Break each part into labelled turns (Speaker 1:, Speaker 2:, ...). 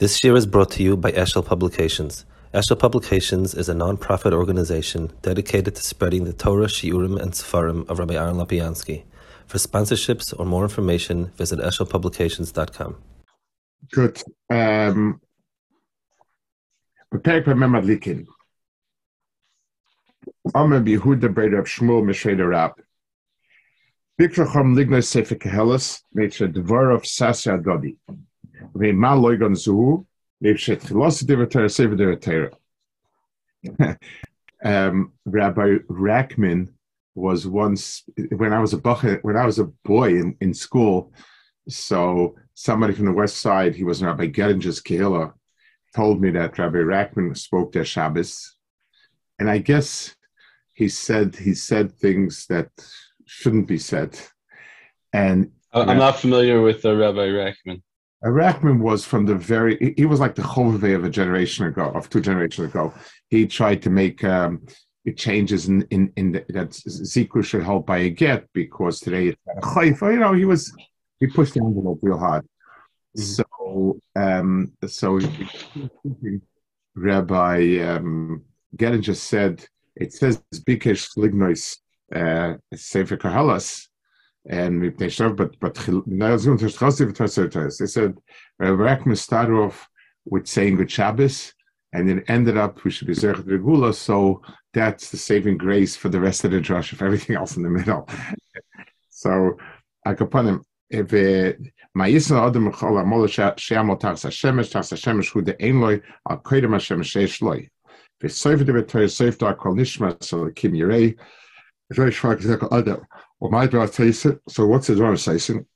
Speaker 1: This year is brought to you by Eshel Publications. Eshel Publications is a non-profit organization dedicated to spreading the Torah, Shiurim, and Sefarim of Rabbi Aaron Lapiansky. For sponsorships or more information, visit eshelpublications.com.
Speaker 2: Good. Um, Perek Pamem Amen Amar the Breder of Shmuel Mesheder Rab. Bikrachom Lignos Sefer Kehelis, Meitzer Dvorov Sasa Adodi um, Rabbi Rackman was once when I was a bucket, when I was a boy in, in school. So somebody from the West Side, he was Rabbi Gettinger's Kehillah, told me that Rabbi Rackman spoke their Shabbos, and I guess he said he said things that shouldn't be said. And
Speaker 3: I'm not familiar with uh, Rabbi Rackman.
Speaker 2: Rackman was from the very he was like the Chovevei of a generation ago, of two generations ago. He tried to make um, changes in in, in the, that Zikru should help by a get because today it's a You know, he was he pushed the envelope real hard. Mm-hmm. So um, so Rabbi um, Geringer said it says Bikesh Lignois uh, Sefer Kahalas and but but they said Rabbi Rackman started off with saying good Shabbos and it ended up we should be Zerchet Regula, so that's the saving grace for the rest of the drush of everything else in the middle. so Akapanim, if uh, Ma'isna Adam Chol Amol Sheamol Tachs Hashemesh Tachs Hashemesh Hu De'ein Loi Al Koidem Hashemesh Sheish Loi V'Soif Devet Torah Soif Dar Kol Nishma So Kim Yirei Shvak Zekel Adam Dvar Teise So what's the Seisen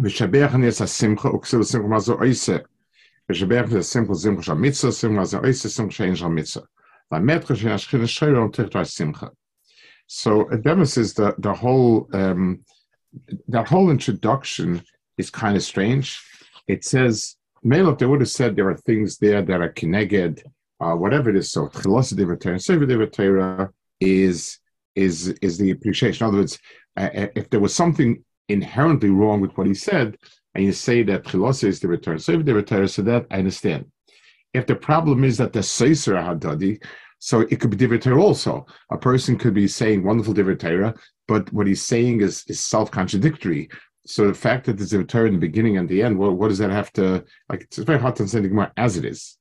Speaker 2: V'Shabech Anias HaSimcha Uksil Simcha Mazo Oise V'Shabech Anias Simcha Simcha Shal Mitzvah Simcha Mazo Oise Simcha Shein Shal Mitzvah so it demonstrates the the whole um, that whole introduction is kind of strange. It says, Melech, they would have said there are things there that are kineged, uh, whatever it is. So is is is the appreciation. In other words, uh, uh, if there was something inherently wrong with what he said, and you say that chilos is the return, so if the return, so that I understand. If the problem is that the Seiser Hadadi, so it could be Divrei also. A person could be saying wonderful Divrei but what he's saying is, is self contradictory. So the fact that there's a Torah in the beginning and the end, well, what does that have to like? It's very hard to understand the Gemara as it is,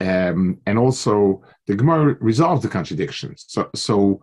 Speaker 2: um, and also the Gemara resolves the contradictions. So, so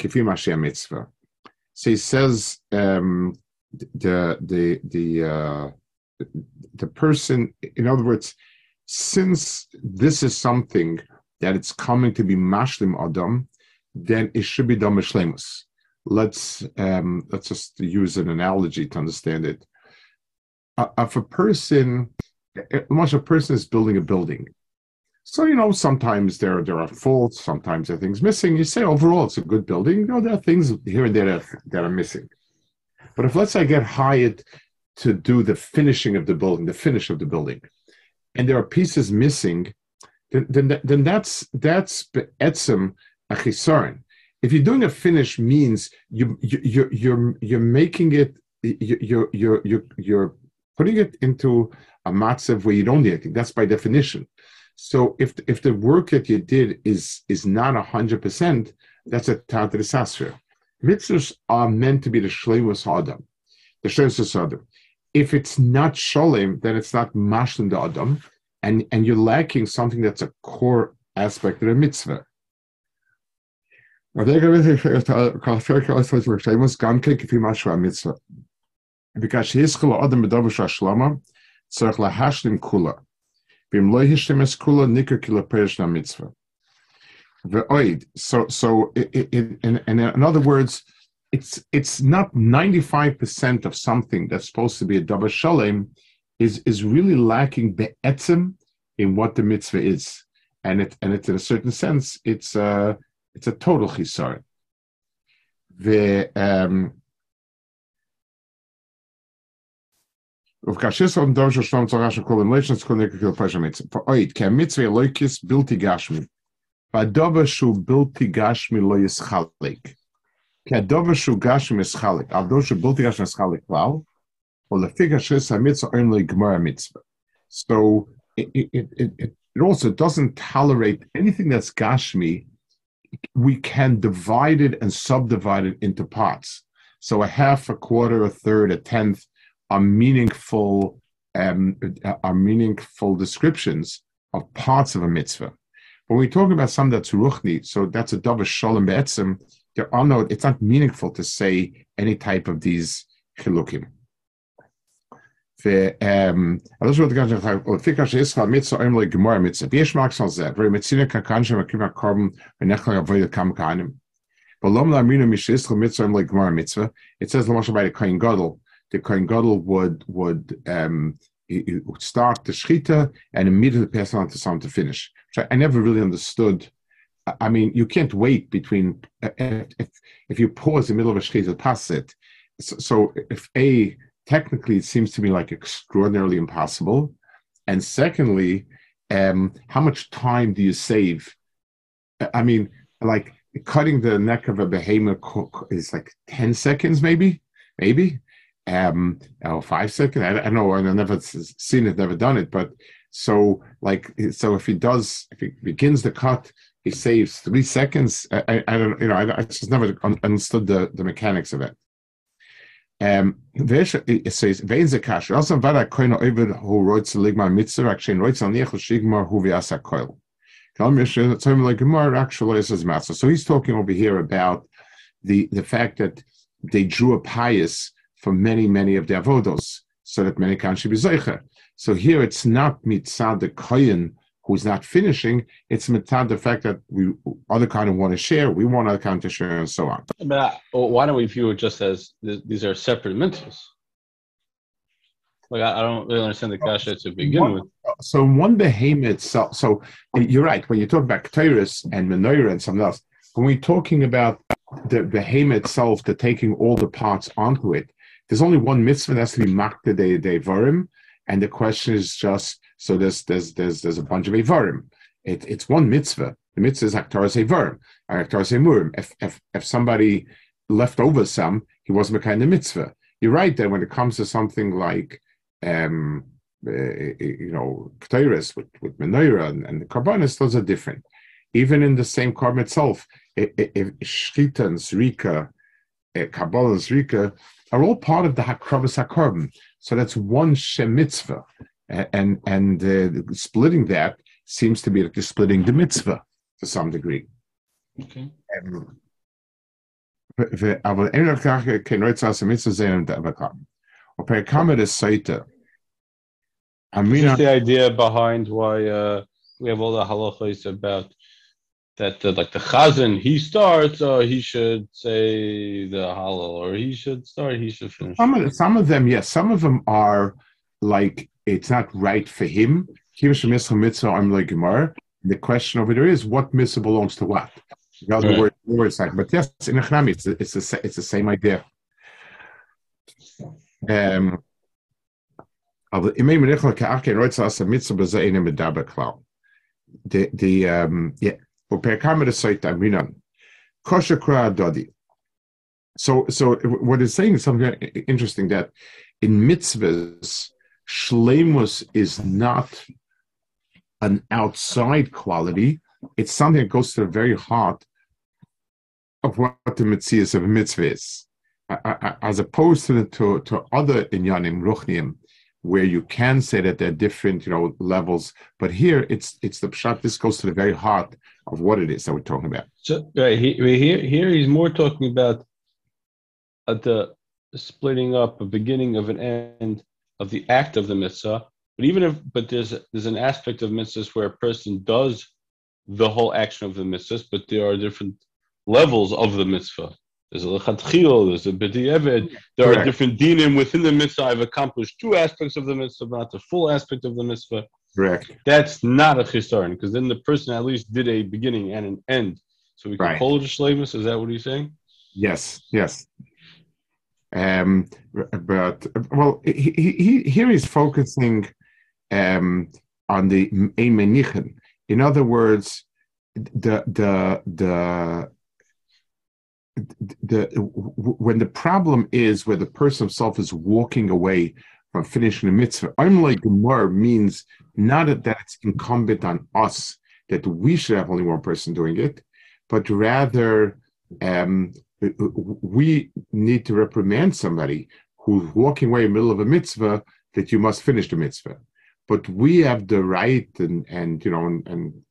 Speaker 2: Kifim Asher Mitzvah. So he says um, the the the uh, the person. In other words, since this is something that it's coming to be mashlim adam, then it should be done mishlemus. Let's um, let's just use an analogy to understand it. Uh, if a person, uh, much a person is building a building, so you know sometimes there there are faults, sometimes there are things missing. You say overall it's a good building. You know there are things here and there that are, that are missing. But if let's say I get hired to do the finishing of the building, the finish of the building, and there are pieces missing, then then, then that's that's etzem achisaron. If you're doing a finish, means you you you're you're, you're making it you're you're you're you're putting it into a matzav where you don't need anything. That's by definition. So if if the work that you did is is not hundred percent, that's a tadrisasra. Mitzvahs are meant to be the shleimus adam, the shleimus adam if it's not sholem, then it's not mashlim the adam, and and you're lacking something that's a core aspect of the mitzvah. Because hiskala adam bedavish hashlama tzarich lahashlim kula. So, so in, in, in other words, it's it's not 95% of something that's supposed to be a double shalem is is really lacking be'etzem in what the mitzvah is, and it and it's in a certain sense it's a it's a total chisar. The um, Auf Kashis Stamm zu raschen Kolem Leishens kun ik viel Pasha Mitzvah. For oid, ke Mitzvah loikis bilti gashmi. Vadova shu bilti gashmi lo yischalik. Ke adova shu gashmi yischalik. Avdo shu bilti gashmi yischalik klal. Or lefi Kashis ha-mitzvah only Gemara Mitzvah. So it, it, it, it also doesn't tolerate anything that's gashmi. We can divide it and subdivide it into parts. So a half, a quarter, a third, a tenth, are meaningful um, are meaningful descriptions of parts of a mitzvah. When we talk about something that's ruchni, so that's a davar shalom be'etzim, there are no, it's not meaningful to say any type of these chilukim. alles wat ganz und fikar is hat mit so einmal gemor mit so wie schmeckt so sehr weil mit sine kann kann schon kommen kommen wenn nach weil kam keinem but lom la mina mich ist mit so einmal gemor mit so it says the Kohen Gadol would would um, he, he would start the shchita and immediately pass on to someone to finish. So I never really understood. I mean, you can't wait between uh, if if you pause in the middle of a shchita, pass it. So, so if a technically it seems to me like extraordinarily impossible, and secondly, um, how much time do you save? I mean, like cutting the neck of a behemoth cook is like ten seconds, maybe, maybe um five second I, I don't know i've never seen it never done it but so like so if he does if he begins the cut he saves three seconds. I, I don't you know I, I just never understood the, the mechanics of it. Um it says also war da koine over who actually wrote on who so he's talking over here about the the fact that they drew a pious for many, many of the avodos, so that many can be zeicher. So here it's not mitzad the kohen who's not finishing; it's mitzad the fact that we other kind of want to share, we want other kind to share, and so on.
Speaker 3: But uh, why don't we view it just as these are separate mitzvahs? Like I, don't really understand the kasha to begin
Speaker 2: one,
Speaker 3: with.
Speaker 2: So one behemoth itself. So you're right when you talk about ketores and menorah and something else. When we're talking about the behemoth itself, the taking all the parts onto it, there's only one mitzvah that has to be makta de, de varim, and the question is just so there's there's there's there's a bunch of avarim. It, it's one mitzvah. The mitzvah is aktaras avarim, aktaras murim. If if if somebody left over some, he wasn't kind of mitzvah. You're right that when it comes to something like um, uh, you know, Ketores with, with Menorah and, and the Karbanis, those are different. Even in the same carbon itself, if, Shchita and Zrika, Kabbalah and Zrika, are all part of the Hakravis HaKarban. So that's one Shem mitzvah. And, and uh, splitting that seems to be like splitting the mitzvah to some degree.
Speaker 3: Okay.
Speaker 2: Um, אבל אין לך כך כנועץ לעשות מצווה זה בקרם. ופרקם את הסייטה.
Speaker 3: What's the idea behind why uh, we have all the halachas about that uh, like the chazan he starts or he should say the halal or he should start he should finish.
Speaker 2: Some of, some of them yes some of them are like it's not right for him. He was a I'm like umur. the question over there is what mitzvah belongs to what? Right. word, word but yes in Echnami, it's, it's, the, it's the same idea. Um, the the um yeah dodi. Um, so, so what it's saying is something interesting that in mitzvahs, shlemus is not an outside quality. It's something that goes to the very heart of what the mitzvahs of mitzvah is, as opposed to the, to, to other inyanim ruchniim, where you can say that there are different, you know, levels. But here, it's it's the pshat. This goes to the very heart of what it is that we're talking about.
Speaker 3: So right he, here, here he's more talking about at the splitting up, a beginning of an end of the act of the mitzvah. But even if, but there's there's an aspect of mitzvahs where a person does the whole action of the mitzvahs, but there are different levels of the mitzvah. There's a lechatchil, there's a b'di'eved. There Correct. are different dinim within the mitzvah. I've accomplished two aspects of the mitzvah, but not the full aspect of the mitzvah.
Speaker 2: Correct.
Speaker 3: That's not a chisaron because then the person at least did a beginning and an end. So we can
Speaker 2: Right.
Speaker 3: call it a shlemus. Is that what he's saying?
Speaker 2: Yes, yes. Um, but well, he, he, he, here he's focusing um, on the emenichen. In other words, the the the the when the problem is where the person himself is walking away from finishing the mitzvah, I'm like Gemara means not that that it's incumbent on us that we should have only one person doing it, but rather um, we need to reprimand somebody who's walking away in the middle of a mitzvah that you must finish the mitzvah. But we have the right and, and you know and, and,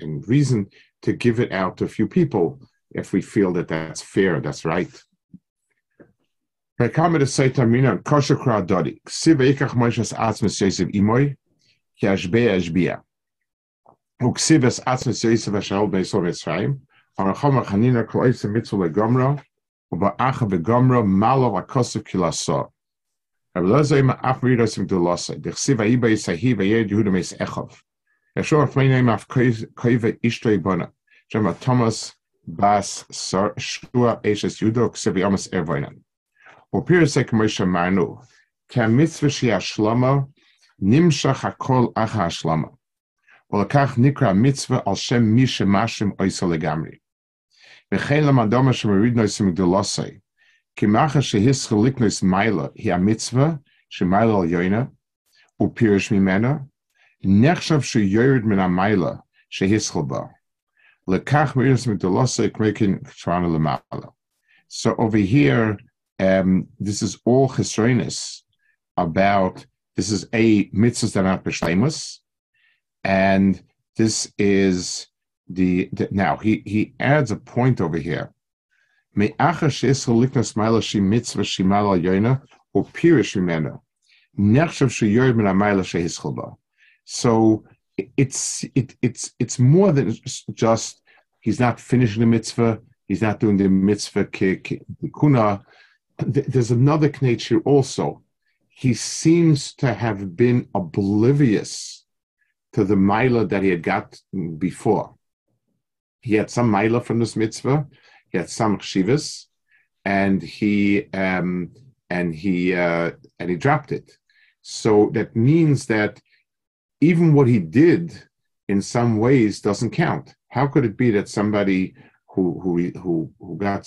Speaker 2: and reason to give it out to a few people if we feel that that's fair, that's right. Shema Thomas Bas Shua Eshes Yudo Ksiva Yomas Ervoinan ופרסק משה אמרנו, כי המצווה שהיא השלמה, נמשך הכל אחר השלמה. ולכך נקרא המצווה על שם מי שמשם עושה לגמרי. וכן למדומה שמוריד נויסים גדולוסי, כי מאחר שהסחל לקנוס מיילה היא המצווה שמיילה על יוינה, ופירש ממנה, נחשב שיורד מן המיילה שהסחל בה. לכך מוריד גדולוסי כמו כן קטרנו למעלה. So over here, um, this is all chesroinus about this is a mitzvahs that not b'shleimus, and this is the, the now he he adds a point over here. Mitzvah. So it's it it's it's more than just he's not finishing the mitzvah. He's not doing the mitzvah there's another nature also. He seems to have been oblivious to the mila that he had got before. He had some mila from this mitzvah, he had some chshivas, and he um, and he uh, and he dropped it. So that means that even what he did, in some ways, doesn't count. How could it be that somebody who who who who got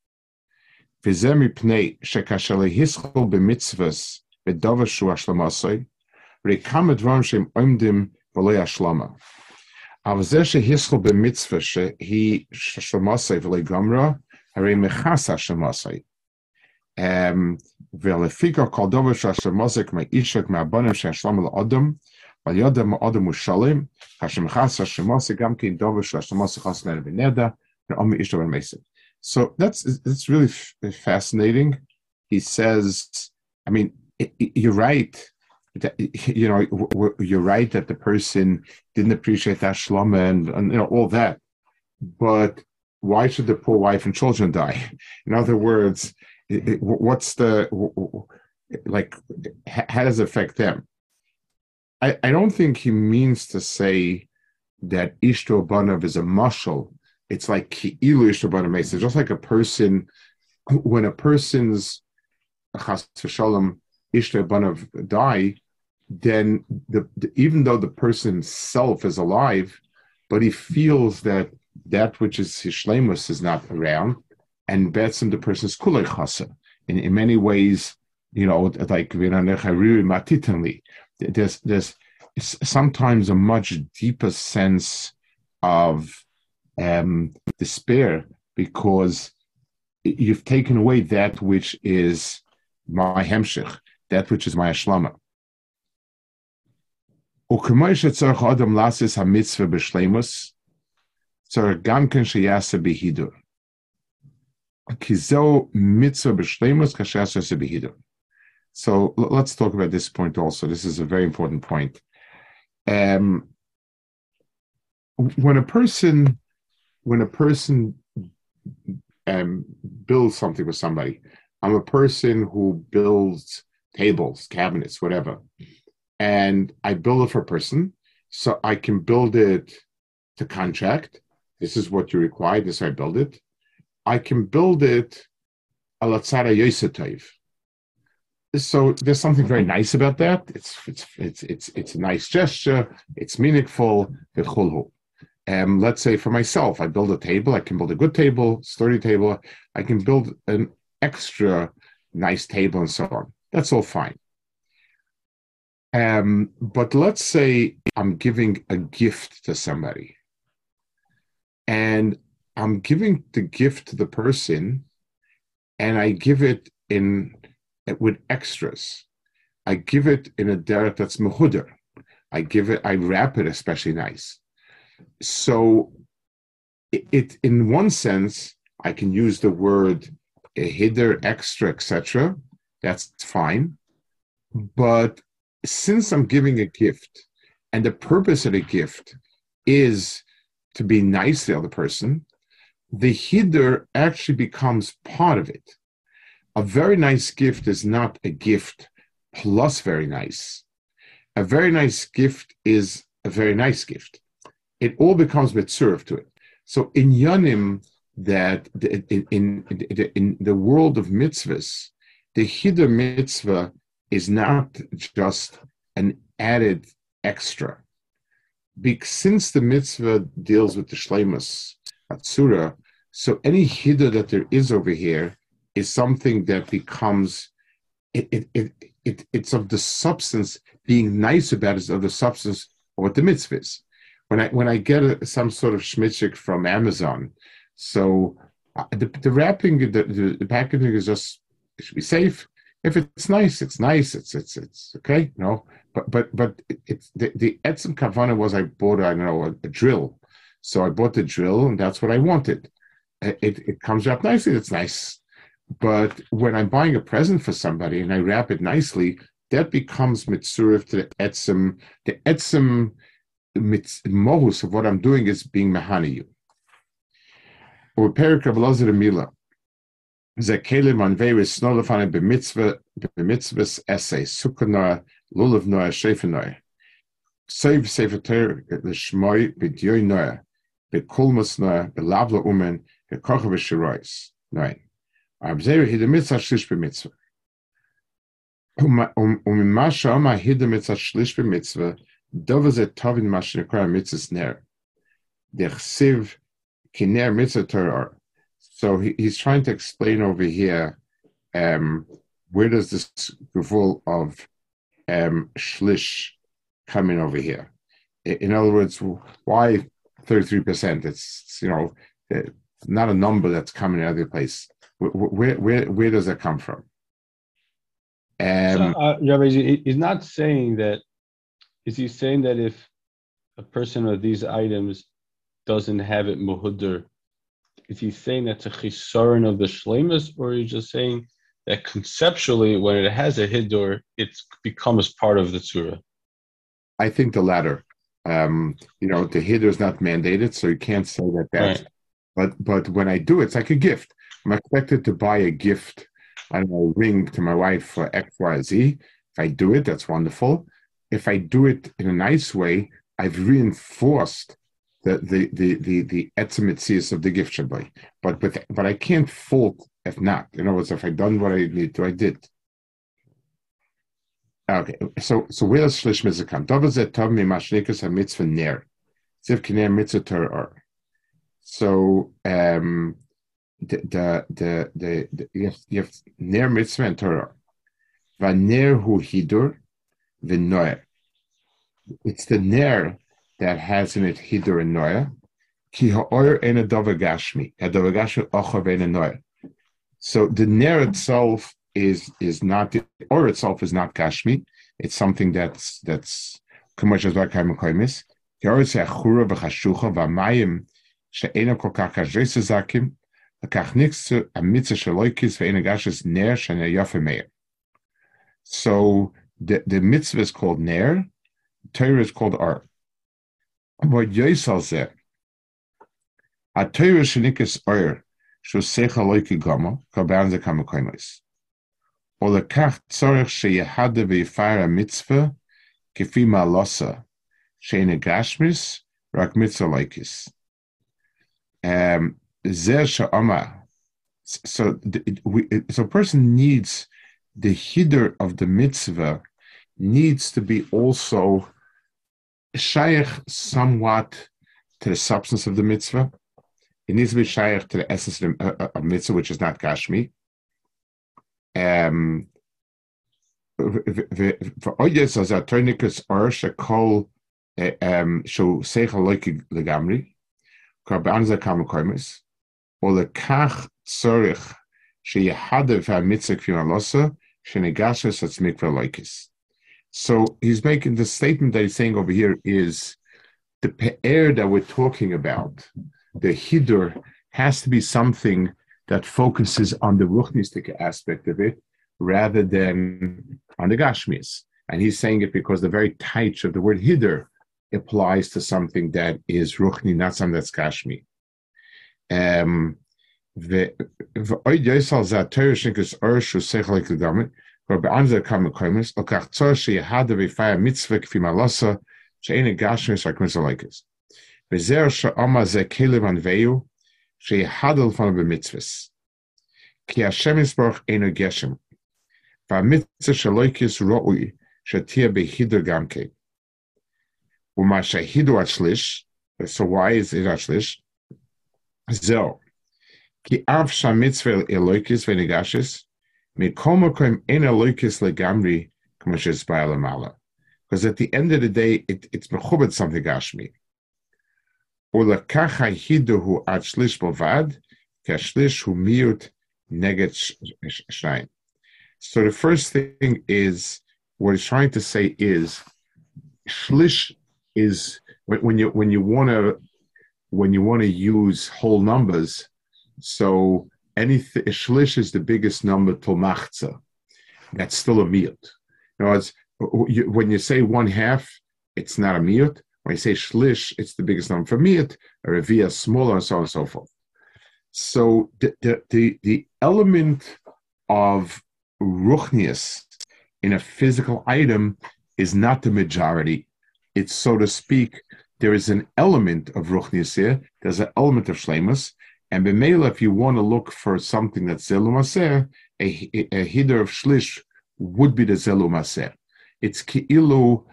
Speaker 2: וזה מפני שכאשר להיסחול במצווס ודובר שהוא השלמוסי, הרי כמה דברים שהם עומדים ולא השלמה. אבל זה שהיסחול במצווה שהיא שלמוסי ולא גמרה, הרי מכס השלמוסי. ולפי כל דבר שהשלמוסי כמו אישה כמו הבונים שהשלמה לאדם, ועל ידם האדם הוא שלם, כאשר מכס השלמוסי גם כן דבר שהשלמוסי חס מנה ונדע, ועומי איש דבר מסם. So that's that's really fascinating. He says, I mean, you're right. That, you know, you're right that the person didn't appreciate that shlama and, and you know all that. But why should the poor wife and children die? In other words, it, it, what's the like? How does it affect them? I, I don't think he means to say that Ishto Banav is a mushal it's like ki'ilu ishtabana mesa. Just like a person, when a person's chas v'shalom ishtabana die, then the, the, even though the person himself is alive, but he feels that that which is his is not around, and betzim the person's kulei chasa. In, in many ways, you know, like there's there's sometimes a much deeper sense of um, despair because you've taken away that which is my hemshich, that which is my ashlama. So let's talk about this point also. This is a very important point. Um, when a person, when a person um, builds something with somebody, I'm a person who builds tables, cabinets, whatever, and I build it for a person, so I can build it to contract. This is what you require. This I build it. I can build it alatzara yosatayv so there's something very nice about that. It's it's it's it's it's a nice gesture. It's meaningful. Um, let's say for myself, I build a table. I can build a good table, sturdy table. I can build an extra nice table and so on. That's all fine. Um, but let's say I'm giving a gift to somebody, and I'm giving the gift to the person, and I give it in with extras. I give it in a derek that's mehuder. I give it, I wrap it especially nice. So it, it in one sense, I can use the word a hider, extra, etc. That's fine. But since I'm giving a gift, and the purpose of the gift is to be nice to the other person, the hider actually becomes part of it a very nice gift is not a gift plus very nice. A very nice gift is a very nice gift. It all becomes mitzurv to it. So in Yanim, that in, in, in the world of mitzvahs, the Hida mitzvah is not just an added extra. Because since the mitzvah deals with the shlemus, atzura, so any Hida that there is over here is something that becomes it, it, it, it, it's of the substance being nice about it is of the substance of what the mitzvah is. When I when I get a, some sort of schmitzig from Amazon, so uh, the, the wrapping, the, the, the, packaging is just it should be safe. If it's nice, it's nice. It's it's it's okay, know. But but but it, it's the the etzim kavana was I bought I don't know a, a, drill, so I bought the drill and that's what I wanted. It, it, comes up nicely. It's nice but when I'm buying a present for somebody and I wrap it nicely, that becomes mitzurif to the etzim. The etzim mitzvahs of what I'm doing is being mehani you. Or perik Rabbi Mila, zekelim on various snolafane b'mitzvah b'mitzvahs essay sukkanoa lulav noa shefenoa. Save sefer Torah l'shmoi b'dyoy noa b'kulmas noa b'lavla umen b'kocha v'shirois. Nine. he hid mitzvah shlish b'mitzvah. Um in Masha Oma hid mitzvah shlish b'mitzvah דובר זה טוב עם מה שנקרא מצווה נר. דכסיב כנר מצווה Torah. So he, he's trying to explain over here um, where does this gevul of um, shlish come in over here? In other words, why 33%? It's, you know, not a number that's coming out of the place. Where, where, where does that come from?
Speaker 3: Um, so, uh, Rabbi, he's not saying that. is he saying that if a person of these items doesn't have it muhudr, is he saying that's a chisaron of the shlemus, or is he just saying that conceptually, when it has a hidur, it becomes part of the tzura?
Speaker 2: I think the latter. Um, you know, the hidur is not mandated, so you can't say that that's. Right. But but when I do, it's like a gift. I'm expected to buy a gift, I don't know, a ring to my wife for X, Y, Z. If I do it, that's wonderful. If I do it in a nice way, I've reinforced the the the the the etzimitzias of the gift shabbai. But with but I can't fault if not. In other words, if I done what I need to, I did. Okay, so so where does shlish mitzvah come? David said, "Tov mi mashnikas ha mitzvah ner, ziv kiner mitzvah torah." So um, the the the, the, the you, have, you have ner mitzvah and Torah. Vaner hu hidur the noya. It's the ner that has in it hidur and noya. Ki ha'or en a dovagashmi. A dovagashmi ochov en a noya. So the ner itself is is not the or itself is not gashmi. It's something that's that's commercial like I'm koimis. Ki or se achura v'chashucha v'mayim she'ena kol kach ha'zhesezakim so the, the mitzvah is called ner, Torah is called ar. What Yisal said, a Torah shenikas ar, shosecha loiki gama, kaban ze kama koimais. או לכך צורך שיחדה ויפר המצווה כפי מעלוסה, שאין הגשמיס, רק מצווה ליקיס. זה שאומר, so, we, so a person needs the hider of the mitzvah needs to be also shaykh somewhat to the substance of the mitzvah. It needs to be shaykh to the essence of, the, uh, of mitzvah, which is not gashmi. Um, V'oyes as a tourniquets or shekol um so secha loiki legamri karbanza kamakoimis or the kach tzorich sheyahadav ha-mitzvah kfim alosa shenegashes at mikvah loikis. So he's making the statement that he's saying over here is the pe'er that we're talking about, the hidur, has to be something that focuses on the ruchnistic aspect of it rather than on the gashmis. And he's saying it because the very taich of the word hidur applies to something that is ruchni, not something that's gashmi. Um, but under kam koimus, okachtzor she had the fire mitzvah kfimalasa she ain't gashmis or kmisalekis. Vezer she oma ze kelim anveyu she hadel von the mitzvahs. Ki Hashem isbroch ain't geshem. Va mitzvah she loikis ro'ui she tia behidu gamke. Uma shehidu achlish, So why is it achlish? Zell. Ki av shamitzvah eloikis venigashis. because at the end of the day, it, it's mechubed something gashmi. ולקח הידו הוא עד שליש בלבד, כי השליש הוא מיעוט נגד שניים. So the first thing is, what he's trying to say is, shlish is when, when you when you want to when you want to use whole numbers. So anything shlish is the biggest number to machza. That's still a miyut. You know, it's, when you say one half, it's not a miyut. When you say shlish, it's the biggest number for miyut, a revia smaller, and so on and so forth. So the the the, the element of ruchnius in a physical item is not the majority. It's so to speak, there is an element of ruchnius here. There's an element of shlemus, and b'meila, if you want to look for something that's zelu a, a, hider of shlish would be the zelu It's ki'ilu,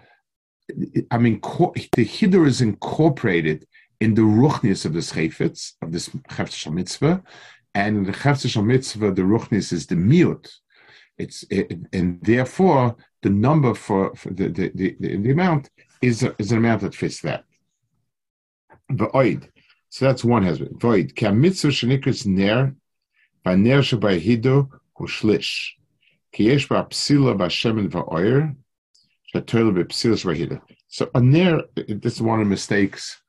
Speaker 2: I mean, the hider is incorporated in the ruchnis of the chayfetz, of this chefetz mitzvah, and in the chefetz mitzvah, the ruchnis is the miut. It's it, and therefore the number for, for the, the, the, the, amount is, is an amount that fits that. The oid. So that's one husband. Void. Ner, v'ner shebayido hu shlish. Ki yesh ba psila. So a ner, this is one of the mistakes,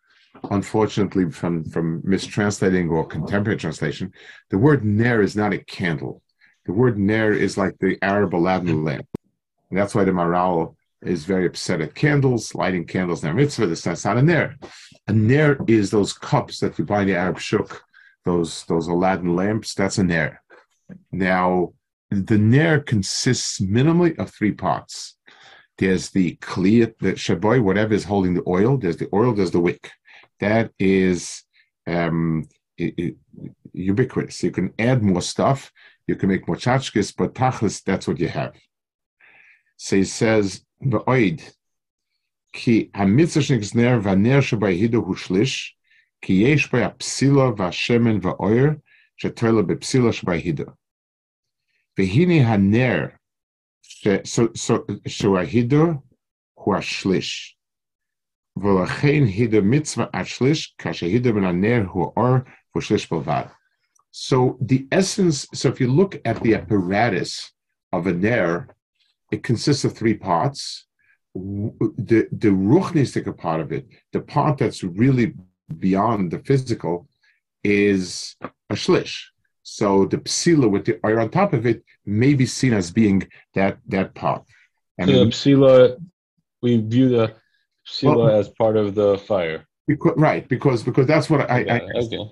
Speaker 2: unfortunately, from, from mistranslating or contemporary translation. The word ner is not a candle. The word ner is like the Arab Aladdin lamp. And that's why the Maharal is very upset at candles, lighting candles in mitzvah. This, that's not a ner. A ner is those cups that you buy in the Arab shuk, those those Aladdin lamps. That's a ner. Now, the ner consists minimally of three parts. There's the kli, the shaboy, whatever is holding the oil. There's the oil. There's the wick. That is um, it, it, ubiquitous. You can add more stuff. You can make more tchachkis, but tachlis, that's what you have. So he says, Ba'oid, ki hamitzah shnigzner v'ner shabayidu hu shlish, ki yesh by apsila v'ashemen v'oyer, shetoila b'psila shabayidu. V'hini haner, so, so, hu ashlish. V'lachein hidu mitzvah ashlish, kashahidu ben haner hu or hu shlish b'vad. So the essence, so if you look at the apparatus of a ner, it consists of three parts. The the ruchnistic part of it, the part that's really beyond the physical is a shlish. So the psila with the oil on top of it may be seen as being that that part.
Speaker 3: And so the psila, we view the psila well, as part of the fire.
Speaker 2: Because, right, because because that's what I, yeah, I okay.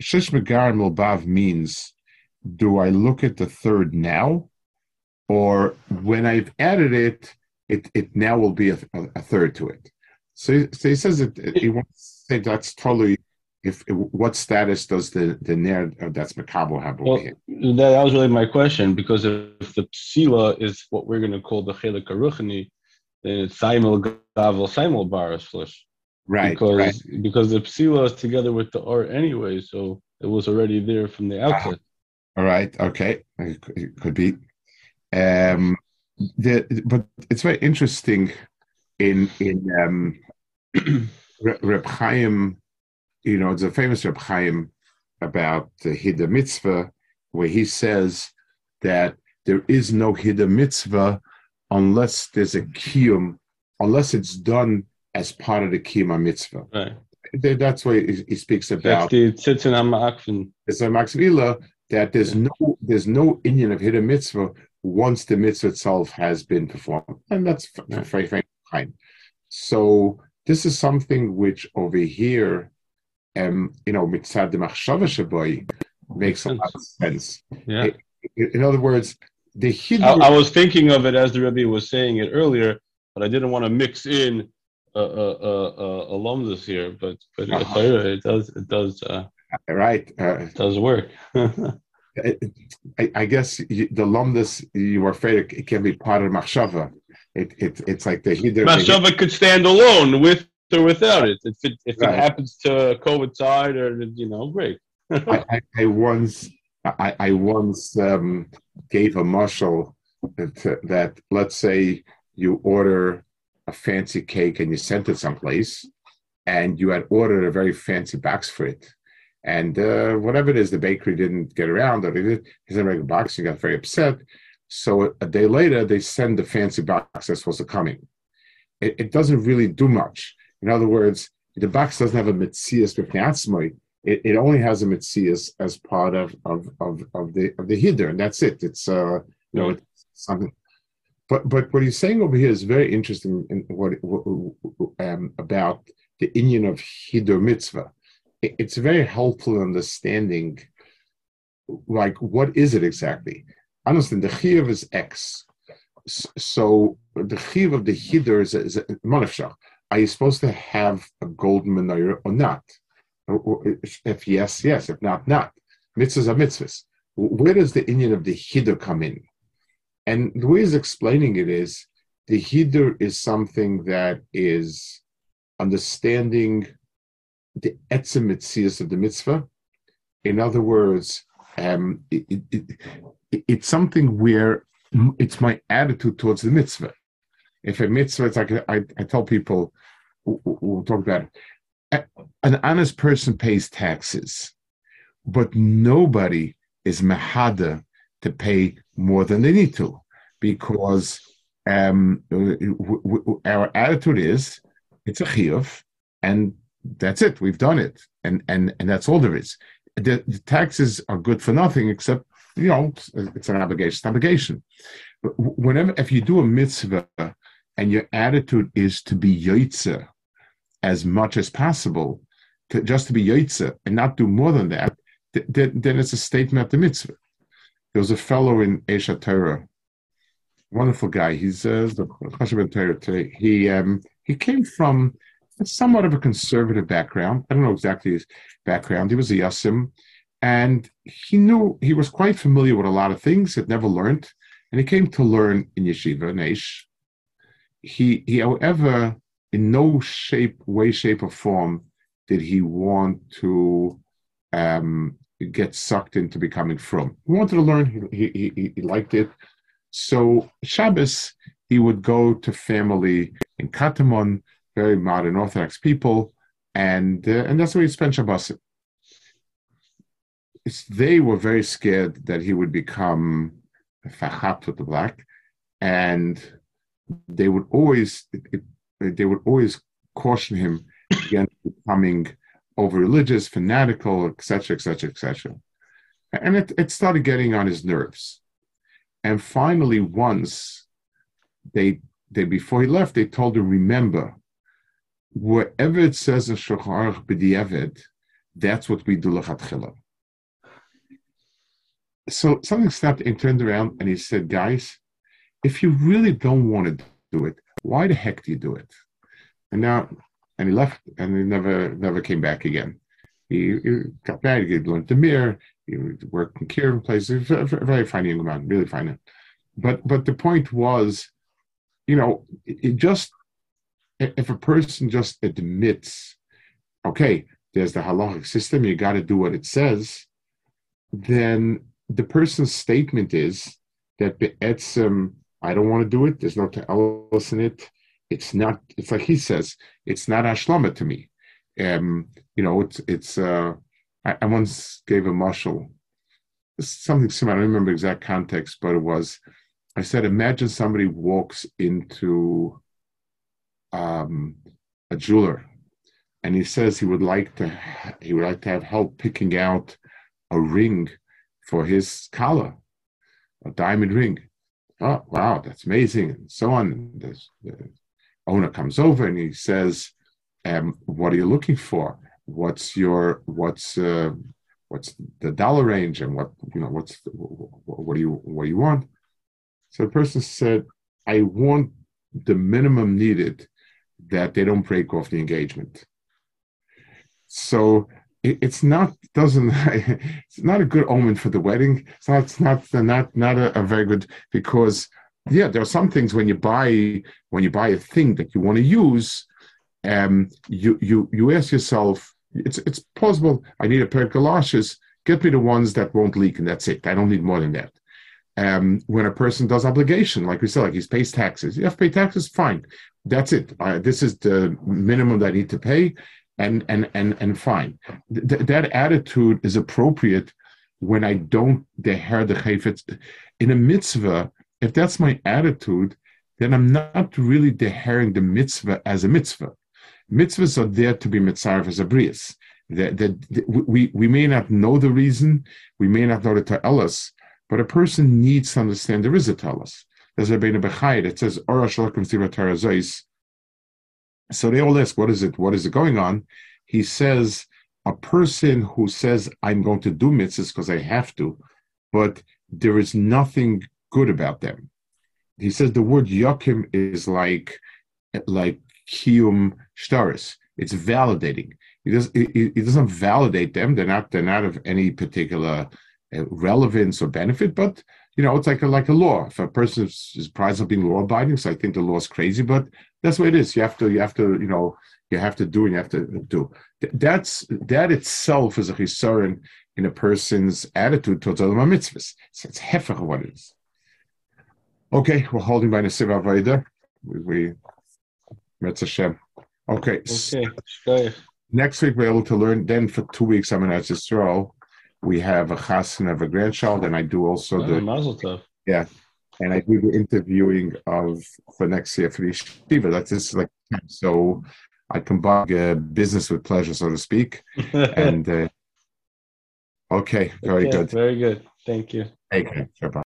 Speaker 2: Shish Megarim Lobav means do I look at the third now? Or when I've added it, it, it now will be a, a third to it. So, so he says that he wants to say that's totally if what status does the the ner uh, that's makabo have
Speaker 3: well, here? That, that was really my question because if, the psila is what we're going to call the chelik aruchani, then it's saimel gavel saimel baras flush.
Speaker 2: Right.
Speaker 3: Because
Speaker 2: right.
Speaker 3: because the psila is together with the art anyway, so it was already there from the outset.
Speaker 2: all right. Okay. It could be. Um, the but it's very interesting in in um, Reb Chaim, you know, it's a famous Reb Chaim about the Hida Mitzvah, where he says that there is no Hida Mitzvah unless there's a Kiyum, unless it's done as part of the Kiyum Mitzvah.
Speaker 3: Right.
Speaker 2: That's why he speaks about.
Speaker 3: It's a
Speaker 2: that there's no there's no Indian of Hida Mitzvah once the mitzvah itself has been performed, and that's very very fine. So this is something which over here, um, you know, mitzad the makes a lot of sense.
Speaker 3: Yeah.
Speaker 2: In other words, the
Speaker 3: Hebrew. I, I, was thinking of it as the Rebbe was saying it earlier, but I didn't want to mix in uh, uh, uh, alumnus here. But but uh-huh. it does it does uh,
Speaker 2: right
Speaker 3: uh, it does work.
Speaker 2: I, I, guess the alumnus you were afraid it can be part of machshava it, it, it's like the Hidr.
Speaker 3: Mashava could stand alone with or without it. If it, if right. it happens to coincide or, you know, great.
Speaker 2: I, I, I, once, I, I once um, gave a muscle that, that, let's say you order a fancy cake and you sent it someplace and you had ordered a very fancy box for it. And uh, whatever it is, the bakery didn't get around or they did, he sent a box and got very upset. So a day later, they send the fancy box that's supposed to come in. It, it doesn't really do much. In other words, the box doesn't have a mitzias b'pneatzmoi. It, it only has a mitzias as part of, of, of, of the of the hider, and that's it. It's uh, you know, it's something. But but what he's saying over here is very interesting. In what, um, about the Indian of hider mitzvah, it, it's very helpful understanding. Like, what is it exactly? understand the chiv is X. So the chiv of the hider is, is. Are you supposed to have a golden menorah or not? If yes, yes. If not, not. Mitzvahs are mitzvahs. Where does the Indian of the hider come in? And the way he's explaining it is the hider is something that is understanding the etzem mitzias of the mitzvah. In other words, um, it, it, it's something where it's my attitude towards the mitzvah. If a mitzvah, it's like I, I tell people, we'll talk about it. An honest person pays taxes, but nobody is mahada to pay more than they need to because um, our attitude is it's a chiyuv and that's it. We've done it, and and and that's all there is. The, the taxes are good for nothing except you know, it's, an obligation. It's an obligation. But whenever, if you do a mitzvah and your attitude is to be yotze as much as possible, to just to be yotze and not do more than that, th- th- then it's a statement of the mitzvah. There was a fellow in Aish HaTorah, wonderful guy. He's uh, the Torah today. He um, he came from somewhat of a conservative background. I don't know exactly his background. He was a yasim and he knew he was quite familiar with a lot of things, had never learned, and he came to learn in yeshiva, Naish. He, he, however, in no shape, way, shape, or form did he want to um, get sucked into becoming from. He wanted to learn. He, he, he liked it. So Shabbos, he would go to family in Katamon, very modern Orthodox people, and uh, and that's where he spent Shabbos. It's, they were very scared that he would become fachat with the black, and they would always it, they would always caution him against becoming over religious, fanatical, etc., etc., etc. And it, it started getting on his nerves. And finally, once they they before he left, they told him, remember, wherever it says in Shulchan Aruch that's what we do lechatchila. So something snapped and turned around and he said, guys, if you really don't want to do it, why the heck do you do it? And now and he left and he never never came back again. He, he got married, he learned the mirror, he worked in care places, very, very fine young man, really fine. But but the point was, you know, it just if a person just admits, okay, there's the halachic system, you got to do what it says, then the person's statement is that be'etzem, I don't want to do it. There's no ta'alos in it it's not it's like he says it's not ashlama to me. Um you know it's it's uh i, I once gave a mashal something similar. I don't remember exact context but it was i said imagine somebody walks into um a jeweler and he says he would like to he would like to have help picking out a ring for his kallah a diamond ring. Oh wow that's amazing and so on there's, there's owner comes over and he says, um, "What are you looking for? What's your what's uh, what's the dollar range and what you know what's what do you what do you want?" So the person said, "I want the minimum needed that they don't break off the engagement." So it's not doesn't it's not a good omen for the wedding. It's not it's not not not a, a very good because yeah, there are some things when you buy when you buy a thing that you want to use, um, you you you ask yourself, it's it's possible. I need a pair of galoshes. Get me the ones that won't leak, and that's it. I don't need more than that. Um, when a person does obligation, like we said, like he pays taxes, you have to pay taxes, fine. That's it. This is the minimum that I need to pay, and and and and fine. Th- that attitude is appropriate when I don't deher the chayfetz in a mitzvah if that's my attitude, then I'm not really deherring the mitzvah as a mitzvah. Mitzvahs are there to be mitzvah as a brias. That, that, we, we may not know the reason, we may not know the ta'elas, but a person needs to understand there is a ta'elas. There's a Bein Bechayit, it says, So they all ask, what is it? What is it going on? He says, a person who says, I'm going to do mitzvahs because I have to, but there is nothing good about them. He says the word yakim is like like kiyum shtaris. It's validating. He doesn't validate them. They're not they're not of any particular uh, relevance or benefit, but you know, it's like a, like a law. If a person is, is prized of being law abiding, so I think the law is crazy, but that's what it is. You have to, you have to, you know, you have to do and you have to do. That's that itself is a chisaron in a person's attitude towards other mitzvahs. It's, it's hefech what it is. Okay, we're holding by Nesiv Avodah. We, we Metz Hashem. Okay.
Speaker 3: Okay.
Speaker 2: next week we're able to learn. Then for two weeks I'm in Israel. We have a chassan of a grandchild, and I do also
Speaker 3: oh,
Speaker 2: the
Speaker 3: mazel tov.
Speaker 2: yeah, and I do the interviewing of for next year for the yeshiva. That's just like so. I combine uh, business with pleasure, so to speak. and uh, okay, very
Speaker 3: okay,
Speaker 2: good.
Speaker 3: Very good. Thank you.
Speaker 2: Okay, bye.